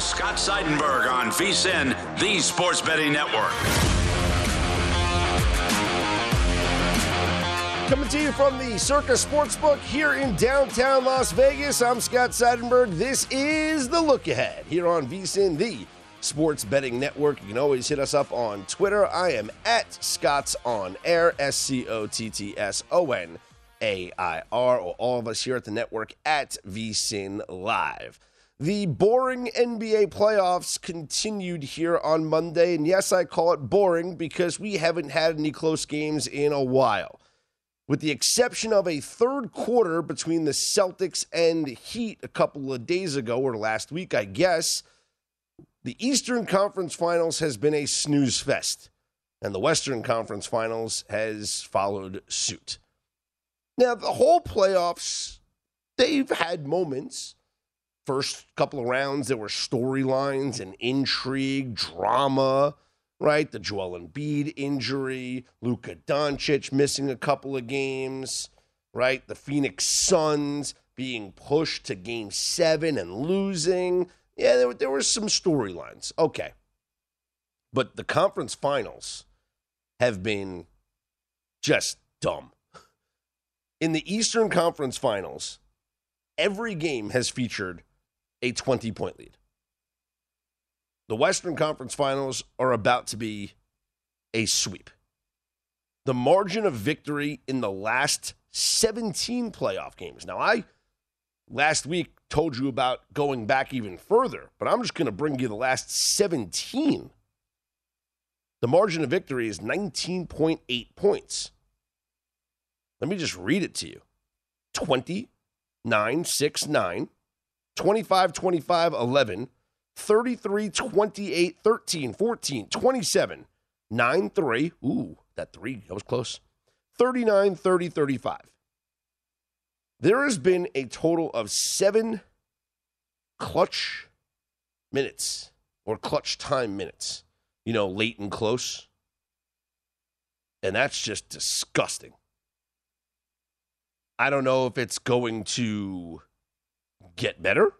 with Scott Seidenberg on VSIN, the sports betting network. Coming to you from the Circa Sportsbook here in downtown Las Vegas. I'm Scott Seidenberg. This is the look ahead here on VSIN, the sports betting network. You can always hit us up on Twitter. I am at Scott's on air, S C O T T S O N A I R, or all of us here at the network at VSIN Live. The boring NBA playoffs continued here on Monday. And yes, I call it boring because we haven't had any close games in a while. With the exception of a third quarter between the Celtics and Heat a couple of days ago, or last week, I guess, the Eastern Conference Finals has been a snooze fest. And the Western Conference Finals has followed suit. Now, the whole playoffs, they've had moments first couple of rounds, there were storylines and intrigue, drama, right? The Joel Embiid injury, Luka Doncic missing a couple of games, right? The Phoenix Suns being pushed to game seven and losing. Yeah, there, there were some storylines. Okay. But the conference finals have been just dumb. In the Eastern Conference Finals, every game has featured a 20 point lead. The Western Conference Finals are about to be a sweep. The margin of victory in the last 17 playoff games. Now, I last week told you about going back even further, but I'm just going to bring you the last 17. The margin of victory is 19.8 points. Let me just read it to you 20, 9, 6, 9, 25 25 11, 33 28 13, 14, 27, 9 3. Ooh, that three, that was close. 39 30 35. There has been a total of seven clutch minutes or clutch time minutes, you know, late and close. And that's just disgusting. I don't know if it's going to get better.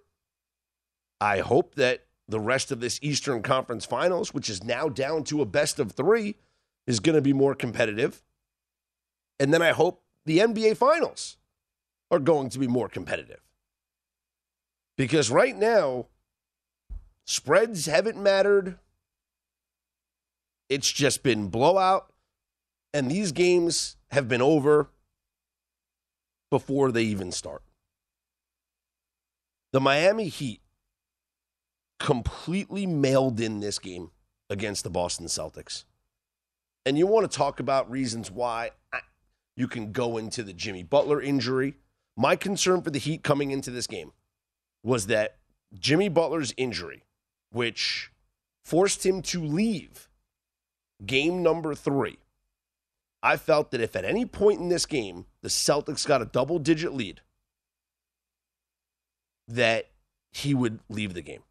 I hope that the rest of this Eastern Conference Finals, which is now down to a best of three, is going to be more competitive. And then I hope the NBA Finals are going to be more competitive. Because right now, spreads haven't mattered. It's just been blowout. And these games have been over before they even start. The Miami Heat completely mailed in this game against the Boston Celtics. And you want to talk about reasons why you can go into the Jimmy Butler injury. My concern for the Heat coming into this game was that Jimmy Butler's injury, which forced him to leave game number three, I felt that if at any point in this game the Celtics got a double digit lead, that he would leave the game.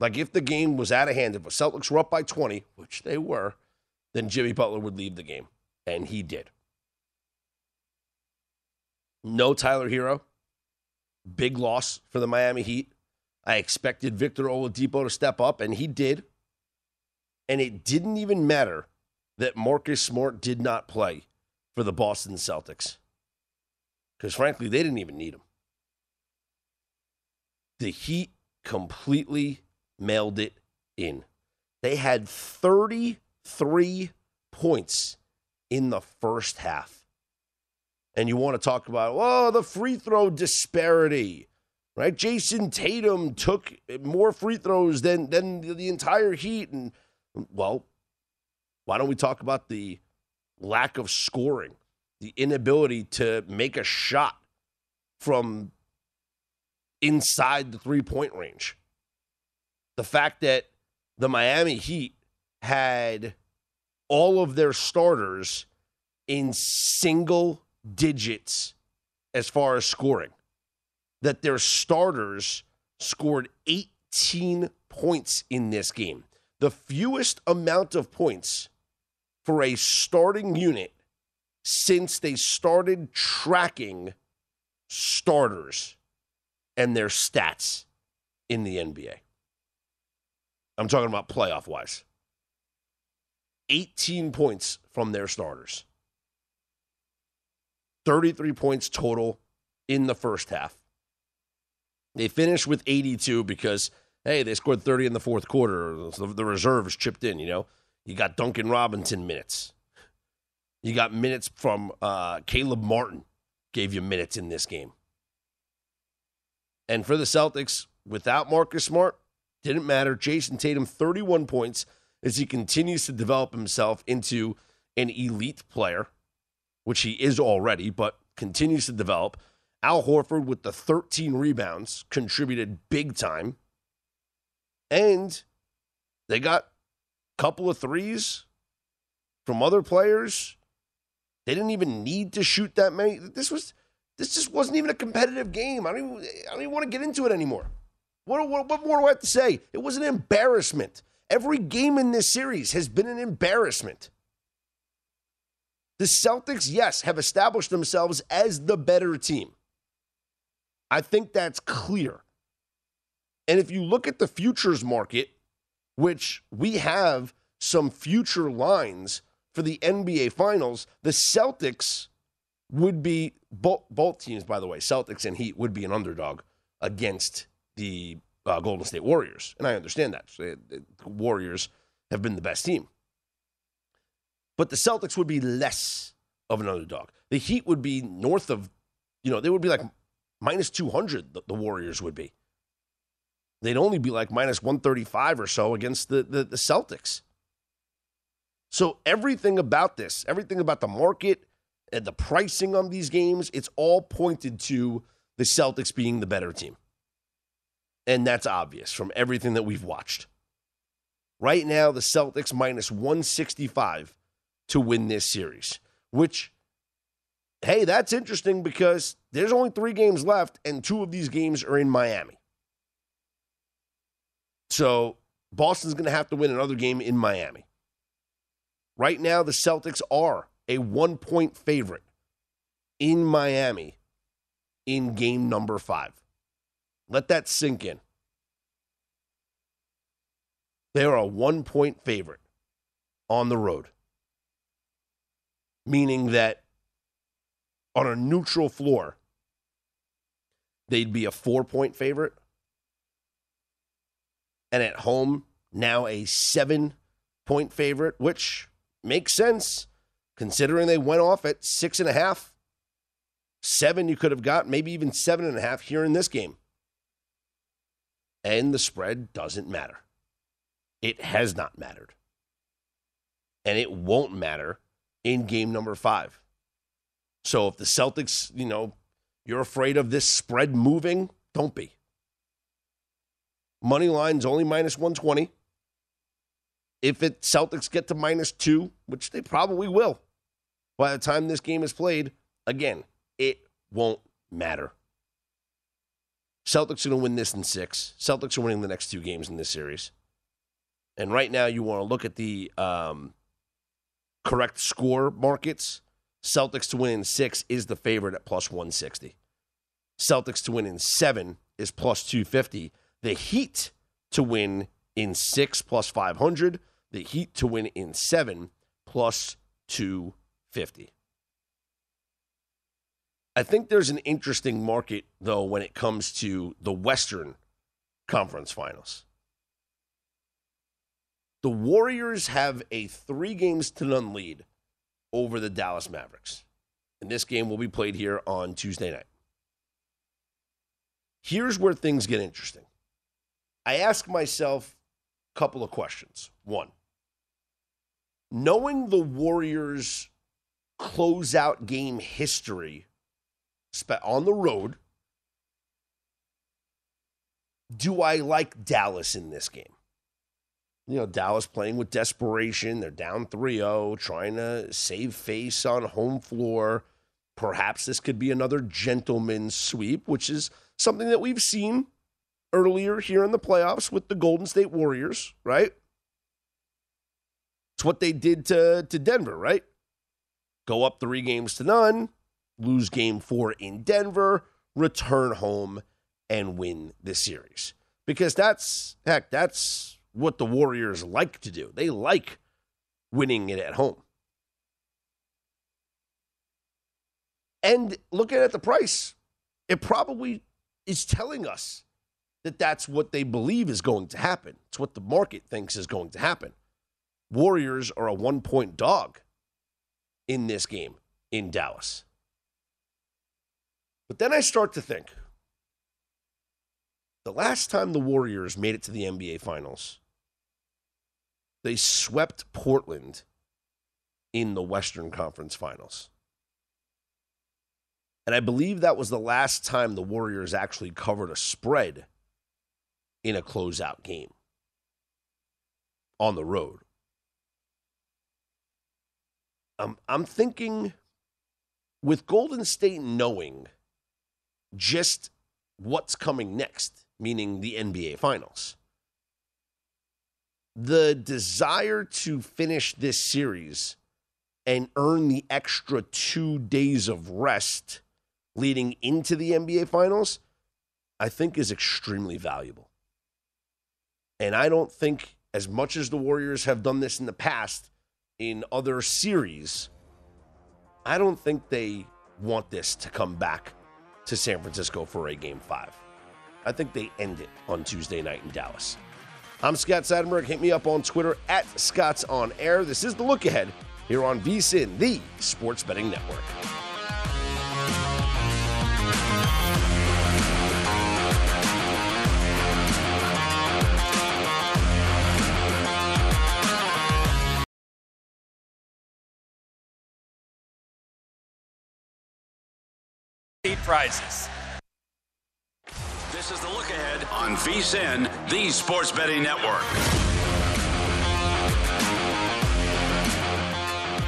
Like if the game was out of hand, if the Celtics were up by 20, which they were, then Jimmy Butler would leave the game. And he did. No Tyler Herro. Big loss for the Miami Heat. I expected Victor Oladipo to step up, and he did. And it didn't even matter that Marcus Smart did not play for the Boston Celtics. Because frankly, they didn't even need him. The Heat completely mailed it in. They had 33 points in the first half. And you want to talk about, oh, the free throw disparity, right? Jayson Tatum took more free throws than, than the entire Heat. And, well, why don't we talk about the lack of scoring, the inability to make a shot from inside the three point range. The fact that the Miami Heat had all of their starters in single digits as far as scoring, that their starters scored 18 points in this game, the fewest amount of points for a starting unit since they started tracking starters and their stats in the NBA. I'm talking about playoff wise. 18 points from their starters. 33 points total in the first half. They finished with 82 because, hey, they scored 30 in the fourth quarter. The reserves chipped in, you know. You got Duncan Robinson minutes. You got minutes from uh, Caleb Martin, gave you minutes in this game. And for the Celtics, without Marcus Smart, didn't matter. Jayson Tatum, 31 points as he continues to develop himself into an elite player, which he is already, but continues to develop. Al Horford with the 13 rebounds contributed big time. And they got a couple of threes from other players. They didn't even need to shoot that many. This was this just wasn't even a competitive game. I don't even, I don't even want to get into it anymore. What, what, what more do I have to say? It was an embarrassment. Every game in this series has been an embarrassment. The Celtics, yes, have established themselves as the better team. I think that's clear. And if you look at the futures market, which we have some future lines for the NBA Finals, the Celtics would be both, both teams, by the way, Celtics and Heat would be an underdog against the uh, Golden State Warriors, and I understand that the Warriors have been the best team, but the Celtics would be less of an underdog. The Heat would be north of, you know, they would be like minus two hundred. The, the Warriors would be. They'd only be like minus one thirty five or so against the, the the Celtics. So everything about this, everything about the market and the pricing on these games, it's all pointed to the Celtics being the better team. And that's obvious from everything that we've watched. Right now, the Celtics minus 165 to win this series, which, hey, that's interesting because there's only three games left, and two of these games are in Miami. So Boston's going to have to win another game in Miami. Right now, the Celtics are a one point favorite in Miami in game number five. Let that sink in. They are a one point favorite on the road, meaning that on a neutral floor, they'd be a four point favorite. And at home, now a seven point favorite, which makes sense considering they went off at six and a half, seven you could have got, maybe even seven and a half here in this game. And the spread doesn't matter. It has not mattered. And it won't matter in game number five. So if the Celtics, you know, you're afraid of this spread moving, don't be. Money line's only minus 120. If it Celtics get to minus two, which they probably will, by the time this game is played, again, it won't matter. Celtics are going to win this in six. Celtics are winning the next two games in this series. And right now, you want to look at the um, correct score markets. Celtics to win in six is the favorite at plus 160. Celtics to win in seven is plus 250. The Heat to win in six plus 500. The Heat to win in seven plus 250. 50. I think there's an interesting market, though, when it comes to the Western Conference Finals. The Warriors have a three games to none lead over the Dallas Mavericks. And this game will be played here on Tuesday night. Here's where things get interesting. I ask myself a couple of questions. One, knowing the Warriors' closeout game history on the road. do I like Dallas in this game? You know, Dallas playing with desperation. They're down 3 0, trying to save face on home floor. Perhaps this could be another gentleman's sweep, which is something that we've seen earlier here in the playoffs with the Golden State Warriors, right? It's what they did to, to Denver, right? Go up three games to none, lose game four in Denver, return home, and win the series. Because that's, heck, that's what the Warriors like to do. They like winning it at home. And looking at the price, it probably is telling us that that's what they believe is going to happen. It's what the market thinks is going to happen. Warriors are a one point dog in this game in Dallas. But then I start to think the last time the Warriors made it to the NBA Finals, they swept Portland in the Western Conference Finals. And I believe that was the last time the Warriors actually covered a spread in a closeout game on the road. Um, I'm thinking with Golden State knowing just what's coming next, meaning the NBA Finals, the desire to finish this series and earn the extra two days of rest leading into the NBA Finals, I think is extremely valuable. And I don't think, as much as the Warriors have done this in the past in other series, I don't think they want this to come back to San Francisco for a game five. I think they end it on Tuesday night in Dallas. I'm Scott Seidenberg. Hit me up on Twitter at Scott's On Air. This is the look ahead here on VSIN, the Sports Betting Network. Prizes. This is the look ahead on VSIN, the Sports Betting Network.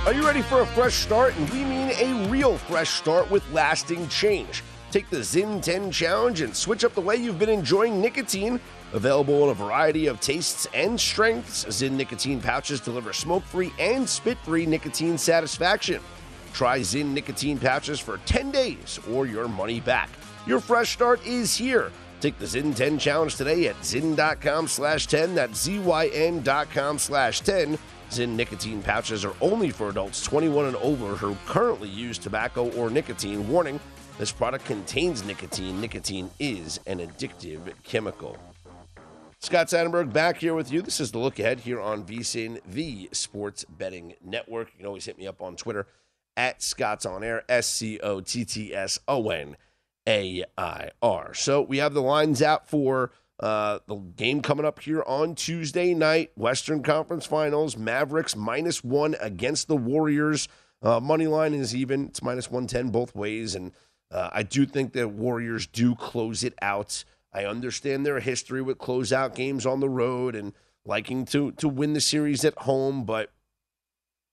Are you ready for a fresh start? And we mean a real fresh start with lasting change. Take the Zyn 10 challenge and switch up the way you've been enjoying nicotine. Available in a variety of tastes and strengths, Zyn nicotine pouches deliver smoke free and spit free nicotine satisfaction. Try Zyn nicotine pouches for 10 days or your money back. Your fresh start is here. Take the Zyn 10 challenge today at zyn.com slash 10. That's Z-Y-N.com slash 10. Zyn nicotine pouches are only for adults 21 and over who currently use tobacco or nicotine. Warning, this product contains nicotine. Nicotine is an addictive chemical. Scott Seidenberg back here with you. This is the look ahead here on VSIN, the Sports Betting Network. You can always hit me up on Twitter at Scott's On Air, S C O T T S O N A I R. So we have the lines out for uh, the game coming up here on Tuesday night, Western Conference Finals. Mavericks minus one against the Warriors. Uh, money line is even; it's minus one ten both ways, and uh, I do think that Warriors do close it out. I understand their history with closeout games on the road and liking to to win the series at home, but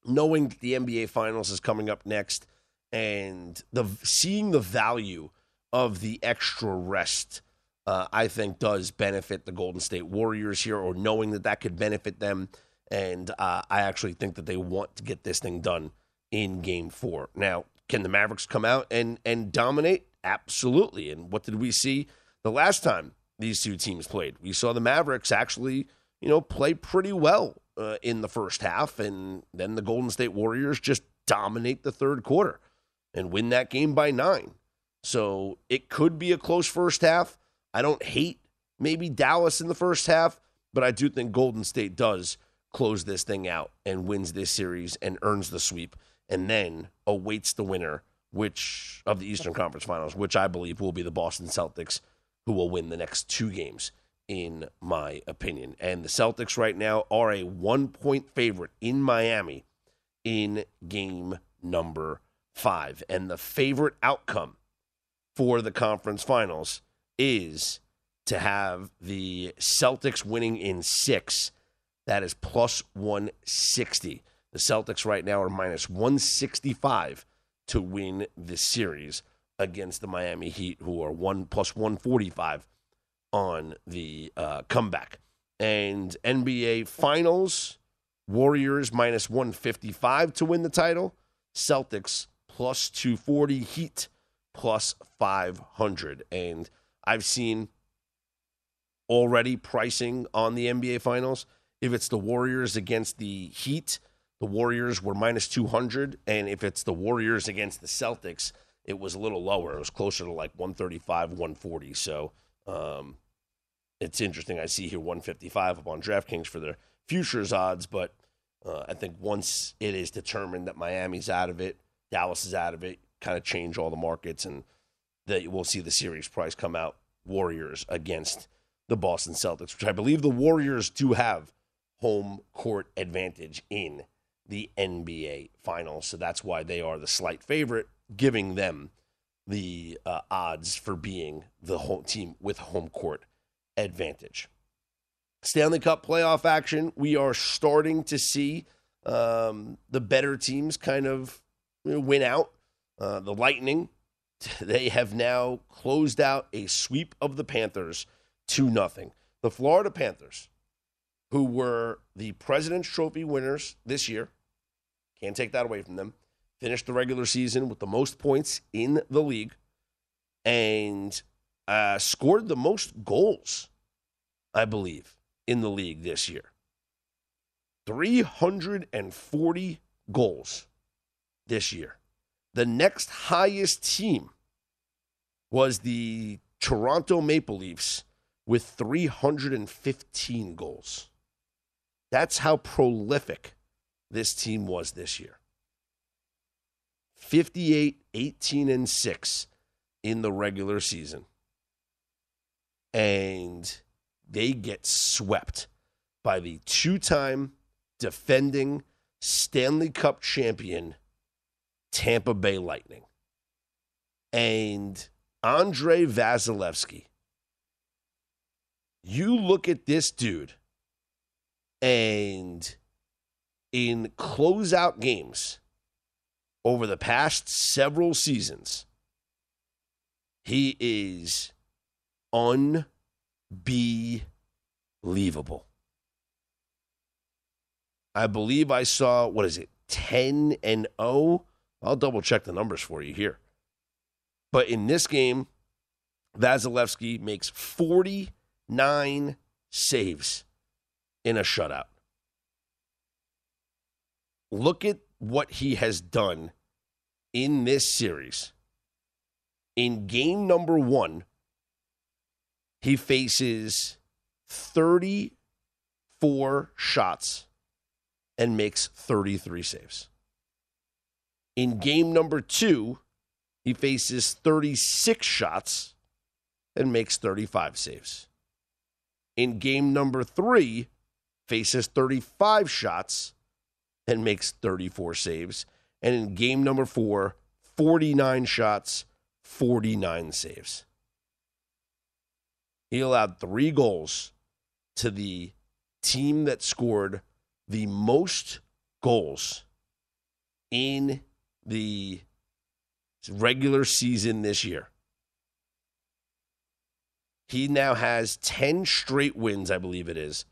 knowing that the NBA Finals is coming up next, and the seeing the value of the extra rest, uh, I think does benefit the Golden State Warriors here, or knowing that that could benefit them. And uh, I actually think that they want to get this thing done in Game Four. Now, can the Mavericks come out and and dominate? Absolutely. And what did we see the last time these two teams played? We saw the Mavericks actually, you know, play pretty well uh, in the first half, and then the Golden State Warriors just dominate the third quarter and win that game by nine. So it could be a close first half. I don't hate maybe Dallas in the first half, but I do think Golden State does close this thing out and wins this series and earns the sweep and then awaits the winner which of the Eastern Conference Finals, which I believe will be the Boston Celtics who will win the next two games in my opinion. And the Celtics right now are a one point favorite in Miami in game number five. And the favorite outcome for the conference finals is to have the Celtics winning in six. That is plus 160. The Celtics right now are minus 165 to win this series against the Miami Heat, who are one plus 145 on the uh, comeback. And NBA Finals, Warriors minus 155 to win the title, Celtics plus 240, Heat plus 500. And I've seen already pricing on the NBA Finals. If it's the Warriors against the Heat, the Warriors were minus 200. And if it's the Warriors against the Celtics, it was a little lower. It was closer to like 135, 140. So um, it's interesting. I see here 155 up on DraftKings for their futures odds, but uh, I think once it is determined that Miami's out of it, Dallas is out of it, kind of change all the markets, and that we'll see the series price come out Warriors against the Boston Celtics, which I believe the Warriors do have home court advantage in the NBA Finals. So that's why they are the slight favorite, giving them the uh, odds for being the home team with home court advantage. Stanley Cup playoff action, we are starting to see um, the better teams kind of win out. Uh, the Lightning, they have now closed out a sweep of the Panthers 2 nothing. The Florida Panthers, who were the President's Trophy winners this year, can't take that away from them, finished the regular season with the most points in the league and uh, scored the most goals, I believe, in the league this year. 340 goals this year. The next highest team was the Toronto Maple Leafs with 315 goals. That's how prolific this team was this year. 58, 18, and 6 in the regular season. And they get swept by the two time defending Stanley Cup champion Tampa Bay Lightning. And Andrei Vasilevskiy, you look at this dude, and in closeout games over the past several seasons, he is unbelievable. I believe I saw, what is it, 10 and 0? I'll double check the numbers for you here. But in this game, Vasilevskiy makes 49 saves in a shutout. Look at what he has done in this series. In game number one, he faces 34 shots and makes 33 saves. In game number two, he faces 36 shots and makes 35 saves. In game number three, faces 35 shots and makes 34 saves. And in game number four, 49 shots, 49 saves. He allowed three goals to the team that scored the most goals in the regular season this year. He now has 10 straight wins, I believe it is,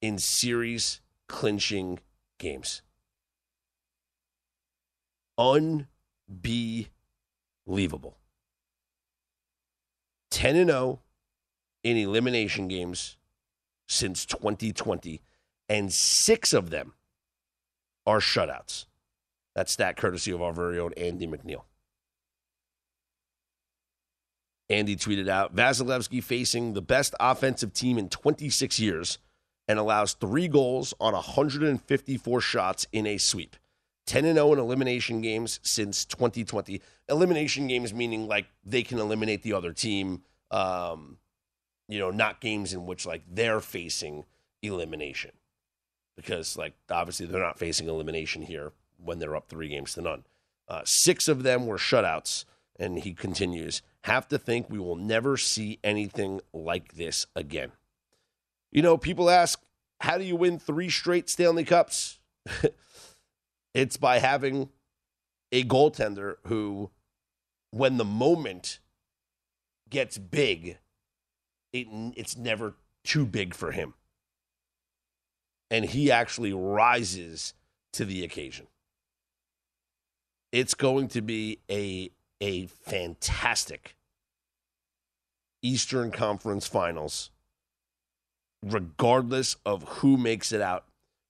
in series clinching games. Unbelievable. 10 and 0 in elimination games since 2020, and six of them are shutouts. That's that courtesy of our very own Andy McNeil. Andy tweeted out Vasilevskiy facing the best offensive team in 26 years and allows three goals on 154 shots in a sweep. 10 and 0 in elimination games since 2020. Elimination games meaning like they can eliminate the other team. Um, you know, not games in which like they're facing elimination. Because like obviously they're not facing elimination here when they're up three games to none. Uh, six of them were shutouts, and he continues. have to think we will never see anything like this again. You know, people ask, how do you win three straight Stanley Cups? it's by having a goaltender who, when the moment gets big, it, it's never too big for him. And he actually rises to the occasion. It's going to be a, a fantastic Eastern Conference Finals, regardless of who makes it out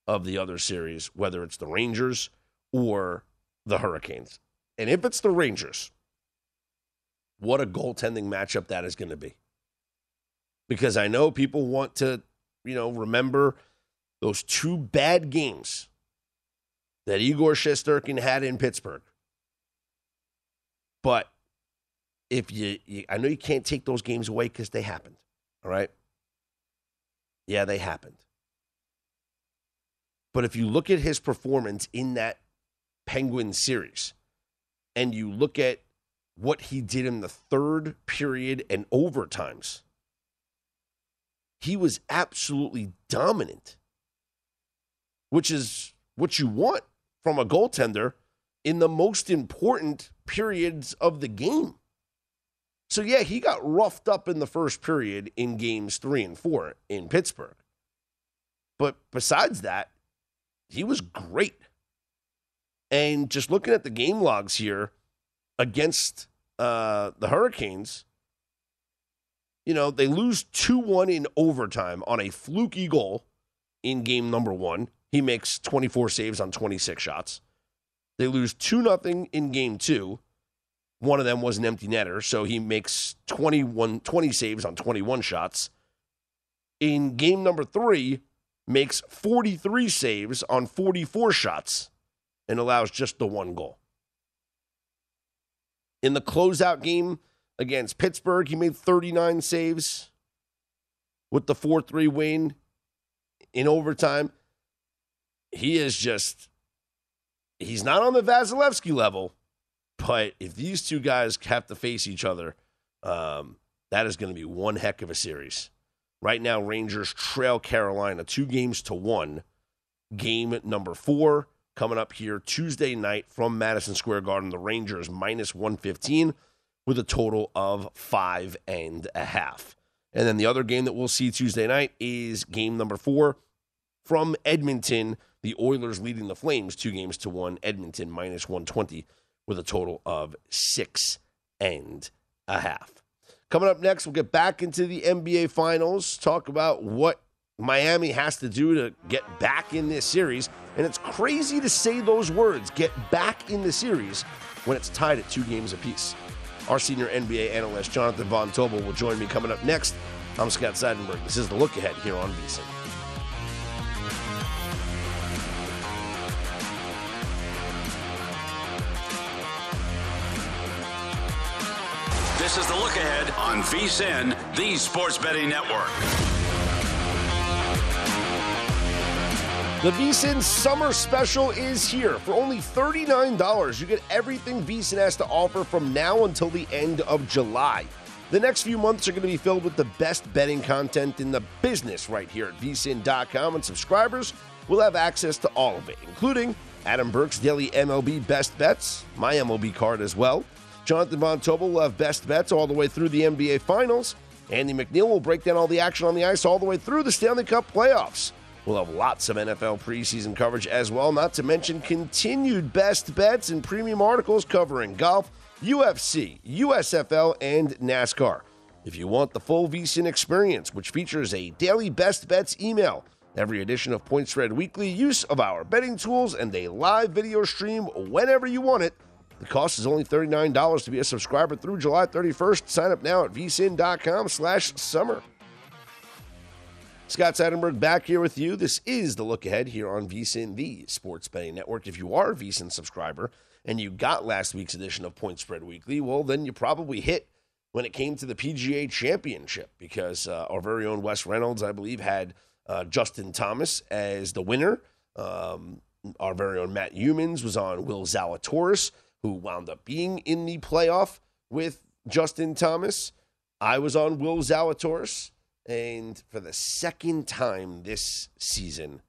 of the other series, whether it's the Rangers or the Hurricanes. And if it's the Rangers, what a goaltending matchup that is going to be. Because I know people want to, you know, remember those two bad games that Igor Shesterkin had in Pittsburgh. But if you, you I know you can't take those games away because they happened. All right. Yeah, they happened. But if you look at his performance in that Penguin series and you look at what he did in the third period and overtimes, he was absolutely dominant, which is what you want from a goaltender in the most important periods of the game. So, yeah, he got roughed up in the first period in games three and four in Pittsburgh. But besides that, he was great. And just looking at the game logs here against uh, the Hurricanes, you know, they lose 2 1 in overtime on a fluky goal in game number one. He makes 24 saves on 26 shots. They lose 2 0 in game two. One of them was an empty netter, so he makes 21, 20 saves on 21 shots. In game number three, makes 43 saves on 44 shots and allows just the one goal. In the closeout game against Pittsburgh, he made 39 saves with the 4 3 win in overtime. He is just, he's not on the Vasilevskiy level, but if these two guys have to face each other, um, that is going to be one heck of a series. Right now, Rangers trail Carolina two games to one. Game number four coming up here Tuesday night from Madison Square Garden. The Rangers minus 115 with a total of five and a half. And then the other game that we'll see Tuesday night is game number four from Edmonton. The Oilers leading the Flames two games to one. Edmonton minus 120 with a total of six and a half. Coming up next, we'll get back into the NBA Finals, talk about what Miami has to do to get back in this series. And it's crazy to say those words, get back in the series, when it's tied at two games apiece. Our senior NBA analyst, Jonathan Von Tobel, will join me coming up next. I'm Scott Seidenberg. This is the look ahead here on VSIN. This is the look ahead on VSIN, the Sports Betting Network. The VSIN Summer Special is here. For only $39, you get everything VSIN has to offer from now until the end of July. The next few months are going to be filled with the best betting content in the business right here at vsin.com, and subscribers will have access to all of it, including Adam Burke's daily MLB best bets, my MLB card as well. Jonathan Von Tobel will have best bets all the way through the NBA Finals. Andy McNeil will break down all the action on the ice all the way through the Stanley Cup playoffs. We'll have lots of NFL preseason coverage as well, not to mention continued best bets and premium articles covering golf, UFC, USFL, and NASCAR. If you want the full VSIN experience, which features a daily best bets email, every edition of Point Spread Weekly, use of our betting tools, and a live video stream whenever you want it, the cost is only $39 to be a subscriber through July 31st. Sign up now at vsin.com slash summer. Scott Seidenberg back here with you. This is the look ahead here on VSIN, the sports betting network. If you are a VSIN subscriber and you got last week's edition of Point Spread Weekly, well, then you probably hit when it came to the PGA Championship because uh, our very own Wes Reynolds, I believe, had uh, Justin Thomas as the winner. Um, our very own Matt Youmans was on Will Zalatoris who wound up being in the playoff with Justin Thomas. I was on Will Zalatoris. And for the second time this season,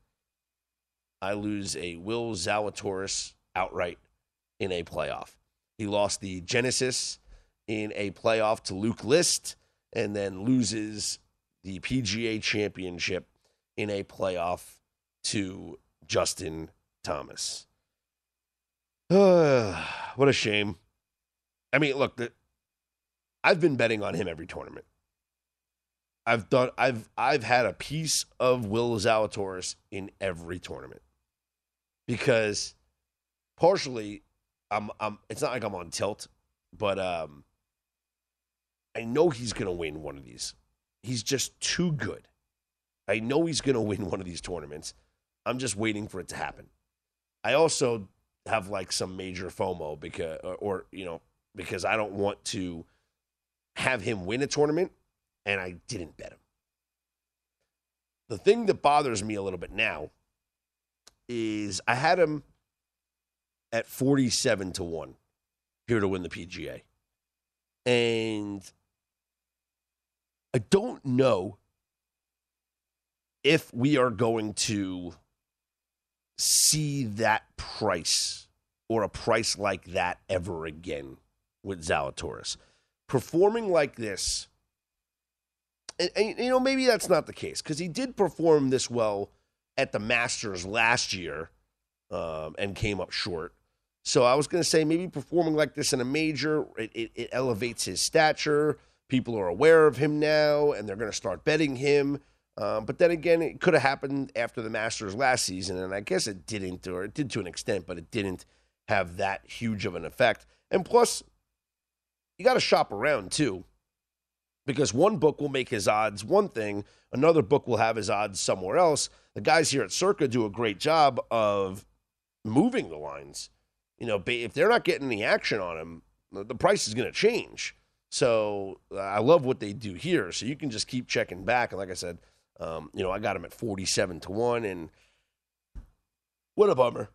I lose a Will Zalatoris outright in a playoff. He lost the Genesis in a playoff to Luke List and then loses the PGA championship in a playoff to Justin Thomas. what a shame. I mean, look, the, I've been betting on him every tournament. I've done I've I've had a piece of Will Zalatoris in every tournament. Because partially I'm I'm it's not like I'm on tilt, but um I know he's going to win one of these. He's just too good. I know he's going to win one of these tournaments. I'm just waiting for it to happen. I also have like some major FOMO because, or, or you know, because I don't want to have him win a tournament and I didn't bet him. The thing that bothers me a little bit now is I had him at 47 to 1 here to win the PGA. And I don't know if we are going to see that price or a price like that ever again with Zalatoris. Performing like this, and, and you know, maybe that's not the case because he did perform this well at the Masters last year um, and came up short. So I was going to say maybe performing like this in a major, it, it, it elevates his stature. People are aware of him now, and they're going to start betting him. Um, but then again, it could have happened after the Masters last season, and I guess it didn't, or it did to an extent, but it didn't have that huge of an effect. And plus, you got to shop around too, because one book will make his odds one thing, another book will have his odds somewhere else. The guys here at Circa do a great job of moving the lines. You know, if they're not getting any action on him, the price is going to change. So I love what they do here. So you can just keep checking back. And like I said, um, you know, I got him at 47 to 1. And what a bummer.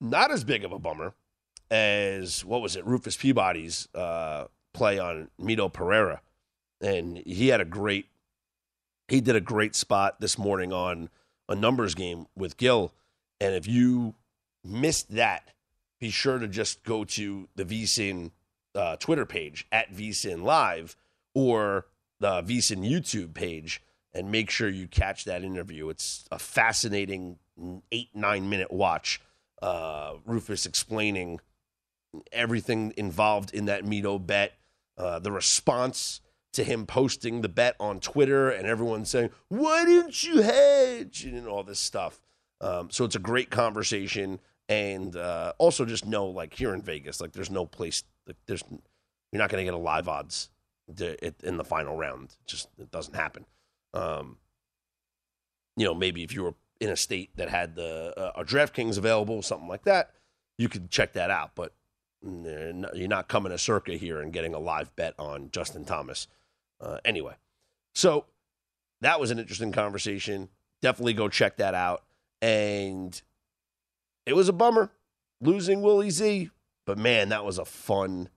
Not as big of a bummer as, what was it, Rufus Peabody's uh, play on Mito Pereira. And he had a great, he did a great spot this morning on a numbers game with Gill. And if you missed that, be sure to just go to the VSIN uh, Twitter page at VSIN Live or the VSIN YouTube page and make sure you catch that interview. It's a fascinating eight, nine minute watch. Uh, Rufus explaining everything involved in that Mito bet, uh, the response to him posting the bet on Twitter, and everyone saying, Why didn't you hedge? and all this stuff. Um, so it's a great conversation. And uh, also just know, like here in Vegas, like there's no place like, there's you're not going to get a live odds to, in the final round. It just it doesn't happen. Um, you know, maybe if you were in a state that had the uh, a DraftKings available, something like that, you could check that out. But you're not coming to Circa here and getting a live bet on Justin Thomas. Uh, anyway, so that was an interesting conversation. Definitely go check that out. And it was a bummer losing Willie Z. But man, that was a fun,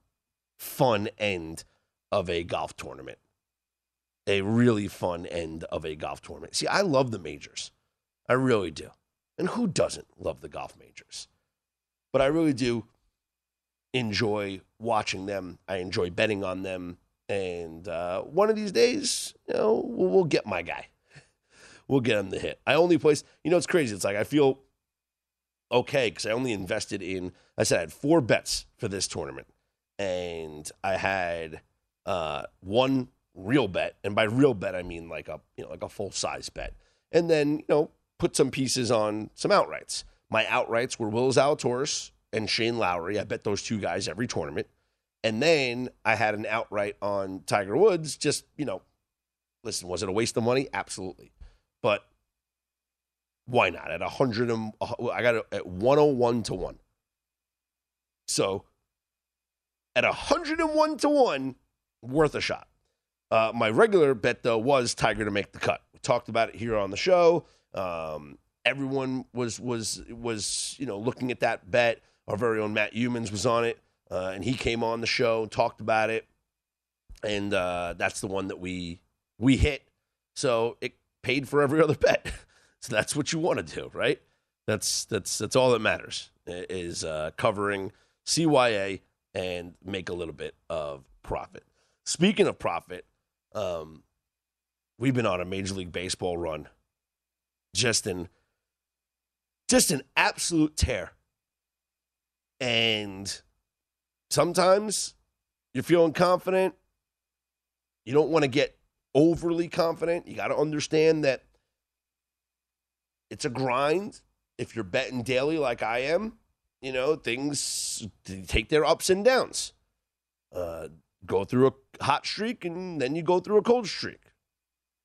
fun end of a golf tournament. A really fun end of a golf tournament. See, I love the majors. I really do. And who doesn't love the golf majors? But I really do enjoy watching them. I enjoy betting on them. And uh, one of these days, you know, we'll, we'll get my guy. We'll get him the hit. I only place, you know, it's crazy. It's like I feel okay because I only invested in. I said I had four bets for this tournament, and I had uh, one real bet, and by real bet I mean like a you know like a full size bet, and then you know put some pieces on some outrights. My outrights were Will Zalatoris and Shane Lowry. I bet those two guys every tournament, and then I had an outright on Tiger Woods. Just you know, listen, was it a waste of money? Absolutely, but why not? At 100, and, I got it at 101 to 1. So at 101 to 1, worth a shot. Uh, my regular bet, though, was Tiger to make the cut. We talked about it here on the show. Um, everyone was was was you know looking at that bet. Our very own Matt Youmans was on it. uh, and he came on the show, and talked about it, and uh, that's the one that we we hit. So it paid for every other bet. so that's what you want to do, right? That's that's that's all that matters is uh, covering CYA and make a little bit of profit. Speaking of profit, um, we've been on a Major League Baseball run, just in just an absolute tear. And sometimes you're feeling confident. You don't want to get overly confident. You got to understand that it's a grind. If you're betting daily like I am, you know, things take their ups and downs. Uh, go through a hot streak and then you go through a cold streak.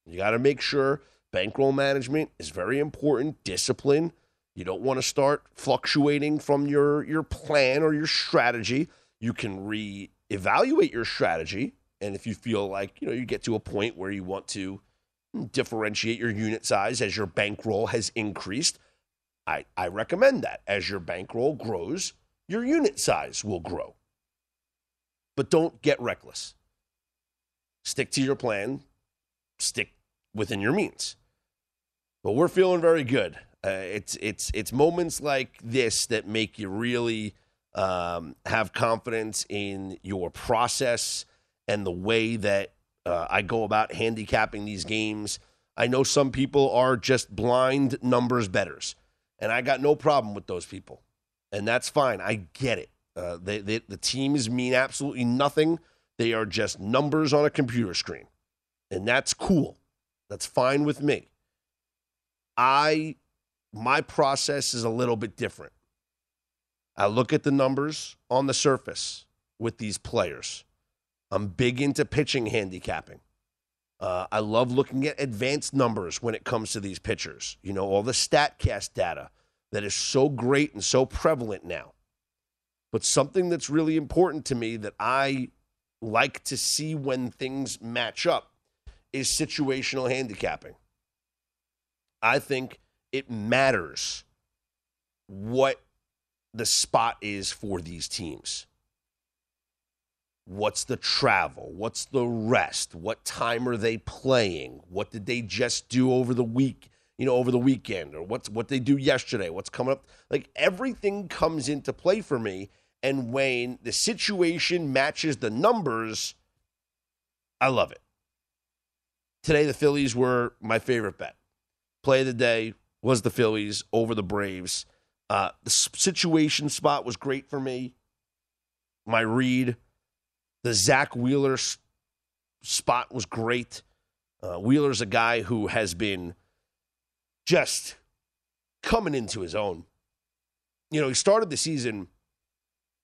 You got to make sure bankroll management is very important, discipline. You don't want to start fluctuating from your your plan or your strategy. You can reevaluate your strategy and if you feel like, you know, you get to a point where you want to differentiate your unit size as your bankroll has increased, I, I recommend that. As your bankroll grows, your unit size will grow. But don't get reckless. Stick to your plan, stick within your means. But we're feeling very good. Uh, it's it's it's moments like this that make you really um, have confidence in your process and the way that uh, I go about handicapping these games. I know some people are just blind numbers betters, and I got no problem with those people, and that's fine. I get it. Uh, the teams mean absolutely nothing. They are just numbers on a computer screen, and that's cool. That's fine with me. I my process is a little bit different. I look at the numbers on the surface with these players. I'm big into pitching handicapping. Uh, I love looking at advanced numbers when it comes to these pitchers. You know, all the StatCast data that is so great and so prevalent now. But something that's really important to me that I like to see when things match up is situational handicapping. I think it matters what the spot is for these teams. What's the travel? What's the rest? What time are they playing? What did they just do over the week? You know, over the weekend, or what's what they do yesterday? What's coming up? Like everything comes into play for me. And when the situation matches the numbers, I love it. Today, the Phillies were my favorite bet. Play of the day was the Phillies over the Braves. Uh, the situation spot was great for me. My read the Zack Wheeler spot was great. Uh, Wheeler's a guy who has been just coming into his own. You know, he started the season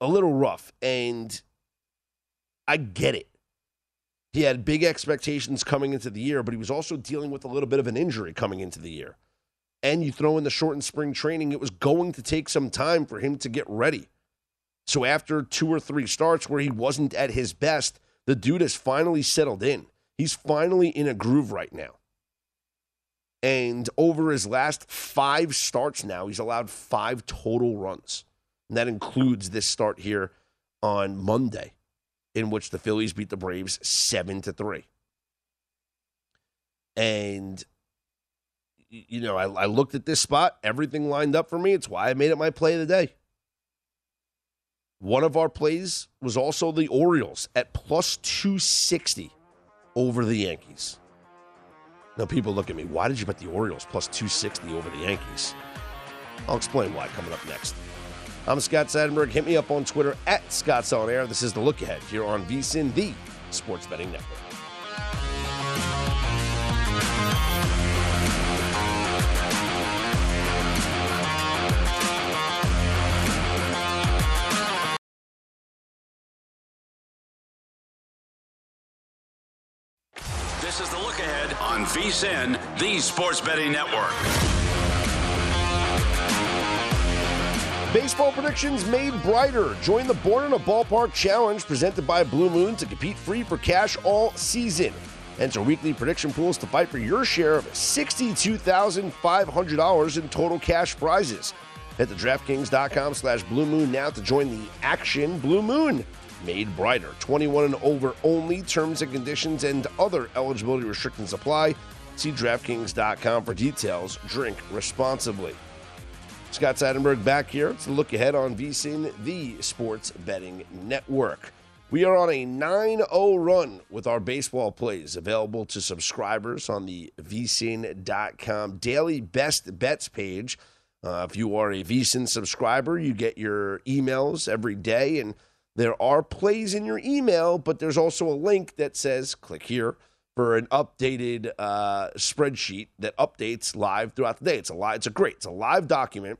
a little rough, and I get it. He had big expectations coming into the year, but he was also dealing with a little bit of an injury coming into the year. And you throw in the shortened spring training, it was going to take some time for him to get ready. So after two or three starts where he wasn't at his best, the dude has finally settled in. He's finally in a groove right now. And over his last five starts now, he's allowed five total runs. And that includes this start here on Monday, in which the Phillies beat the Braves seven to three. And you know, I, I looked at this spot, everything lined up for me. It's why I made it my play of the day. One of our plays was also the Orioles at plus 260 over the Yankees. Now, people look at me, why did you bet the Orioles plus 260 over the Yankees? I'll explain why coming up next. I'm Scott Seidenberg. Hit me up on Twitter at Scott's On Air. This is the look ahead here on VSIN, the Sports Betting Network. VSIN, the Sports Betting Network. Baseball predictions made brighter. Join the Born in a Ballpark Challenge presented by Blue Moon to compete free for cash all season. Enter weekly prediction pools to fight for your share of $62,500 in total cash prizes. Head to DraftKings.com slash Blue Moon now to join the action. Blue Moon, made brighter. 21 and over only. Terms and conditions and other eligibility restrictions apply. See DraftKings.com for details. Drink responsibly. Scott Seidenberg back here. to look ahead on VSIN, the sports betting network. We are on a 9 0 run with our baseball plays available to subscribers on the vsin.com daily best bets page. Uh, if you are a VSIN subscriber, you get your emails every day, and there are plays in your email, but there's also a link that says click here for an updated uh, spreadsheet that updates live throughout the day. It's a live, it's a great, it's a live document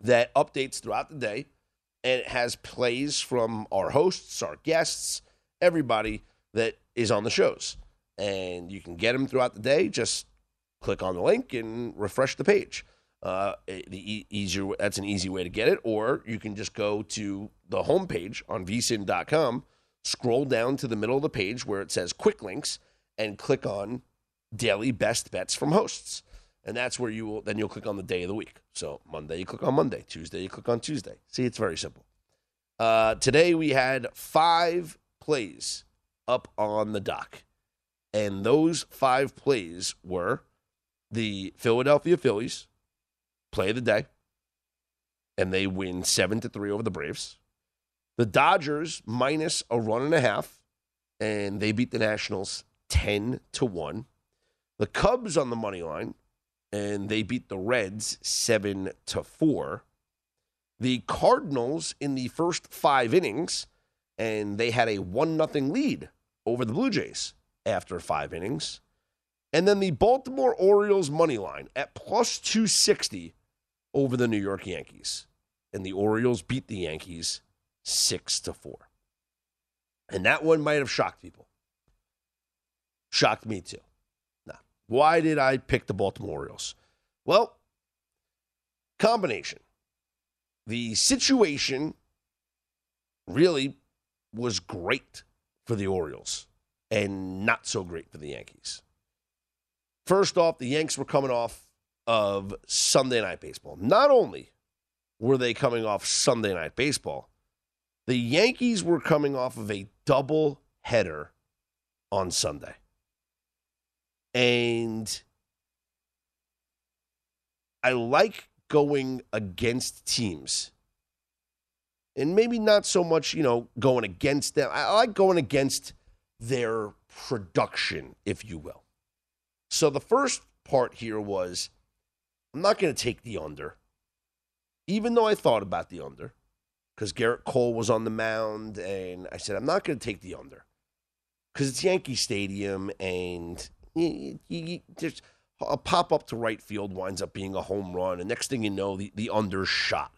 that updates throughout the day, and it has plays from our hosts, our guests, everybody that is on the shows, and you can get them throughout the day. Just click on the link and refresh the page. Uh, the e- easier that's an easy way to get it, or you can just go to the homepage on vsin.com, scroll down to the middle of the page where it says quick links, and click on daily best bets from hosts. And that's where you will then you'll click on the day of the week. So Monday you click on Monday, Tuesday you click on Tuesday. See, it's very simple. Uh, today we had five plays up on the dock, and those five plays were the Philadelphia Phillies play of the day, and they win seven to three over the Braves. The Dodgers minus a run and a half, and they beat the Nationals 10 to 1. The Cubs on the money line, and they beat the Reds 7 to 4. The Cardinals in the first 5 innings and they had a 1 nothing lead over the Blue Jays after 5 innings. And then the Baltimore Orioles money line at plus 260 over the New York Yankees. And the Orioles beat the Yankees 6 to 4. And that one might have shocked people. Shocked me too. Now, why did I pick the Baltimore Orioles? Well, combination. The situation really was great for the Orioles and not so great for the Yankees. First off, the Yanks were coming off of Sunday night baseball. Not only were they coming off Sunday night baseball, the Yankees were coming off of a double header on Sunday. And I like going against teams. And maybe not so much, you know, going against them. I like going against their production, if you will. So the first part here was I'm not going to take the under, even though I thought about the under, because Gerrit Cole was on the mound. And I said, I'm not going to take the under because it's Yankee Stadium and you, you, just a pop up to right field winds up being a home run, and next thing you know, the the under shot.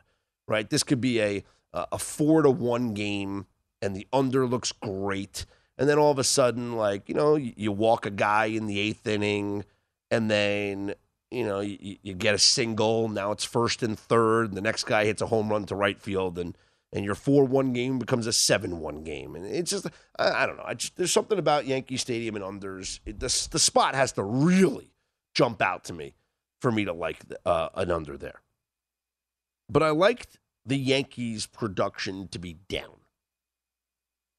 Right, this could be a a four to one game, and the under looks great, and then all of a sudden, like you know, you, you walk a guy in the eighth inning, and then you know you, you get a single. Now it's first and third, and the next guy hits a home run to right field, and and your 4-1 game becomes a 7-1 game. And it's just i, I don't know. I just, there's something about yankee stadium and unders. It, the, the spot has to really jump out to me for me to like uh, an under there. But i liked the yankees production to be down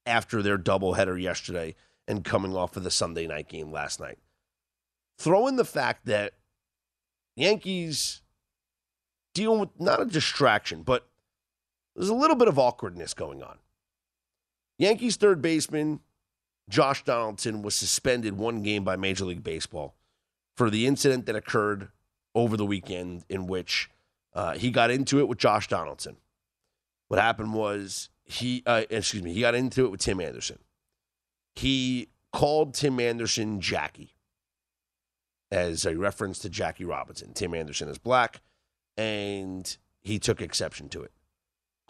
after their doubleheader yesterday and coming off of the sunday night game last night. Throw in the fact that yankees dealing with not a distraction but there's a little bit of awkwardness going on. Yankees third baseman Josh Donaldson was suspended one game by Major League Baseball for the incident that occurred over the weekend in which uh, he got into it with Josh Donaldson. What happened was he, uh, excuse me, he got into it with Tim Anderson. He called Tim Anderson Jackie as a reference to Jackie Robinson. Tim Anderson is black, and he took exception to it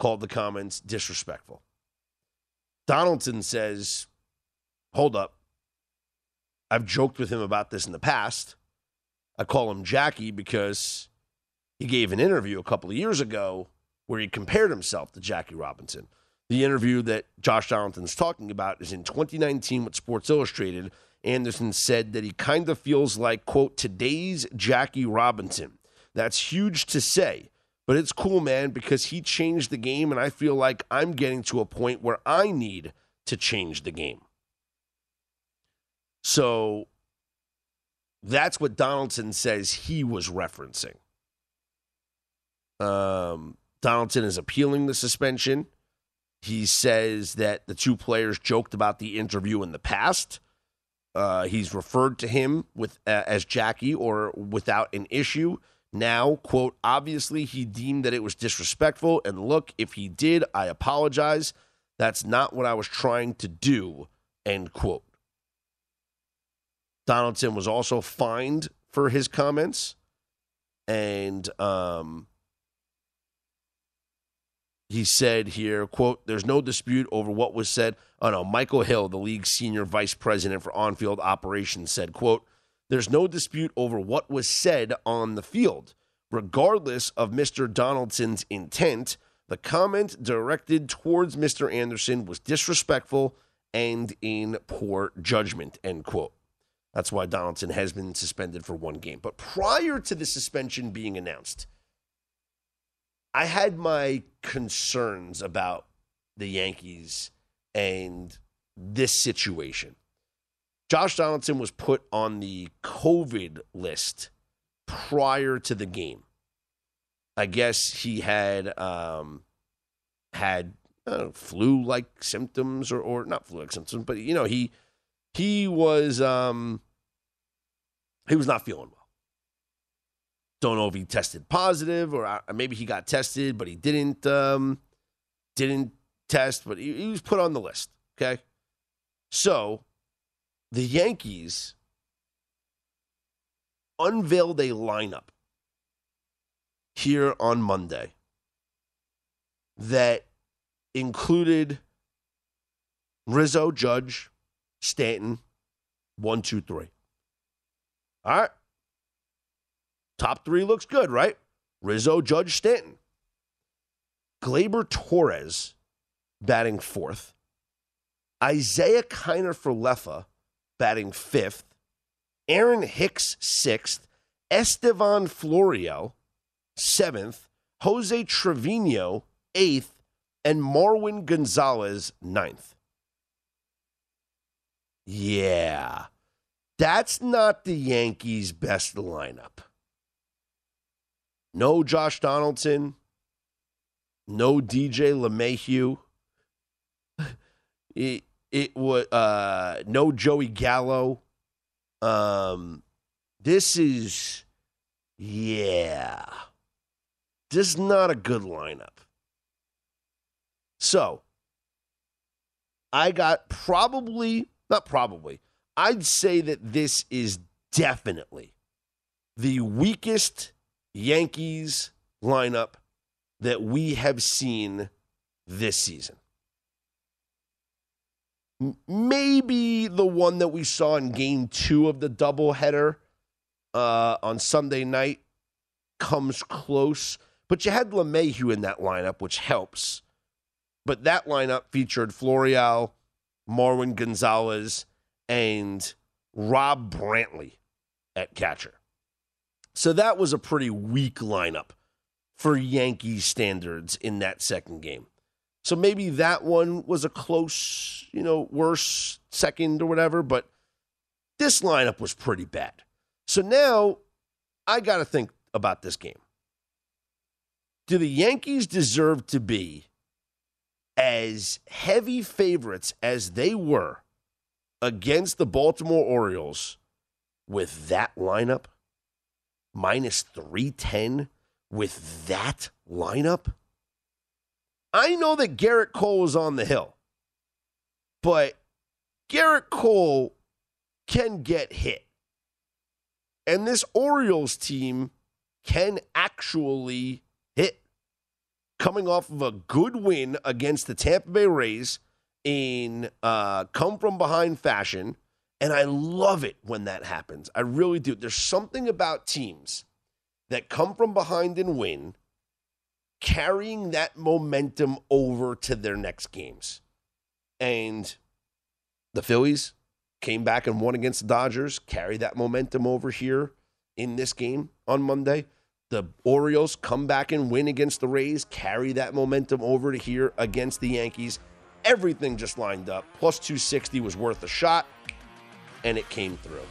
called the comments disrespectful. Donaldson says, Hold up. I've joked with him about this in the past. I call him Jackie because he gave an interview a couple of years ago where he compared himself to Jackie Robinson. The interview that Josh Donaldson's talking about is in 2019 with Sports Illustrated. Anderson said that he kind of feels like, quote, today's Jackie Robinson. That's huge to say But it's cool, man, because he changed the game, and I feel like I'm getting to a point where I need to change the game. So that's what Donaldson says he was referencing. Um, Donaldson is appealing the suspension. He says that the two players joked about the interview in the past. Uh, he's referred to him with uh, as Jackie or without an issue. Now, quote, obviously he deemed that it was disrespectful. And look, if he did, I apologize. That's not what I was trying to do, end quote. Donaldson was also fined for his comments. And um, he said here, quote, there's no dispute over what was said. Oh no, Michael Hill, the league's senior vice president for on-field operations, said, quote, there's no dispute over what was said on the field. Regardless of Mr. Donaldson's intent, the comment directed towards Mr. Anderson was disrespectful and in poor judgment, end quote. That's why Donaldson has been suspended for one game. But prior to the suspension being announced, I had my concerns about the Yankees and this situation. Josh Donaldson was put on the COVID list prior to the game. I guess he had um, had flu-like symptoms, or or not flu-like symptoms, but you know he he was um, he was not feeling well. Don't know if he tested positive or uh, maybe he got tested, but he didn't um, didn't test. But he, he was put on the list. Okay, so the Yankees unveiled a lineup here on Monday that included Rizzo, Judge, Stanton, one, two, three. All right. Top three looks good, right? Rizzo, Judge, Stanton. Gleyber Torres batting fourth. Isiah Kiner Falefa batting fifth. Aaron Hicks sixth. Estevan Florial seventh. Jose Trevino eighth. And Marwin Gonzalez ninth. Yeah. That's not the Yankees' best lineup. No Josh Donaldson. No DJ LeMahieu. it was uh, no Joey Gallo. Um, this is yeah. This is not a good lineup. So I got probably not probably. I'd say that this is definitely the weakest Yankees lineup that we have seen this season. Maybe the one that we saw in game two of the doubleheader uh, on Sunday night comes close. But you had LeMahieu in that lineup, which helps. But that lineup featured Florial, Marwin Gonzalez, and Rob Brantly at catcher. So that was a pretty weak lineup for Yankees standards in that second game. So maybe that one was a close, you know, worse second or whatever, but this lineup was pretty bad. So now I got to think about this game. Do the Yankees deserve to be as heavy favorites as they were against the Baltimore Orioles with that lineup? minus 310 with that lineup? I know that Gerrit Cole is on the hill, but Gerrit Cole can get hit. And this Orioles team can actually hit. Coming off of a good win against the Tampa Bay Rays in uh, come from behind fashion and I love it when that happens. I really do. There's something about teams that come from behind and win, carrying that momentum over to their next games. And the Phillies came back and won against the Dodgers, carry that momentum over here in this game on Monday. the Orioles come back and win against the Rays, carry that momentum over to here against the Yankees. Everything just lined up. Plus 260 was worth a shot, and it came through.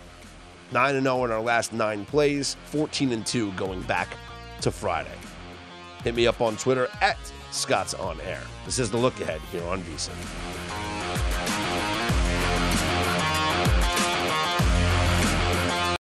9 0 in our last nine plays, 14 2 going back to Friday. Hit me up on Twitter at Scott's On Air. This is the look ahead here on VSIN.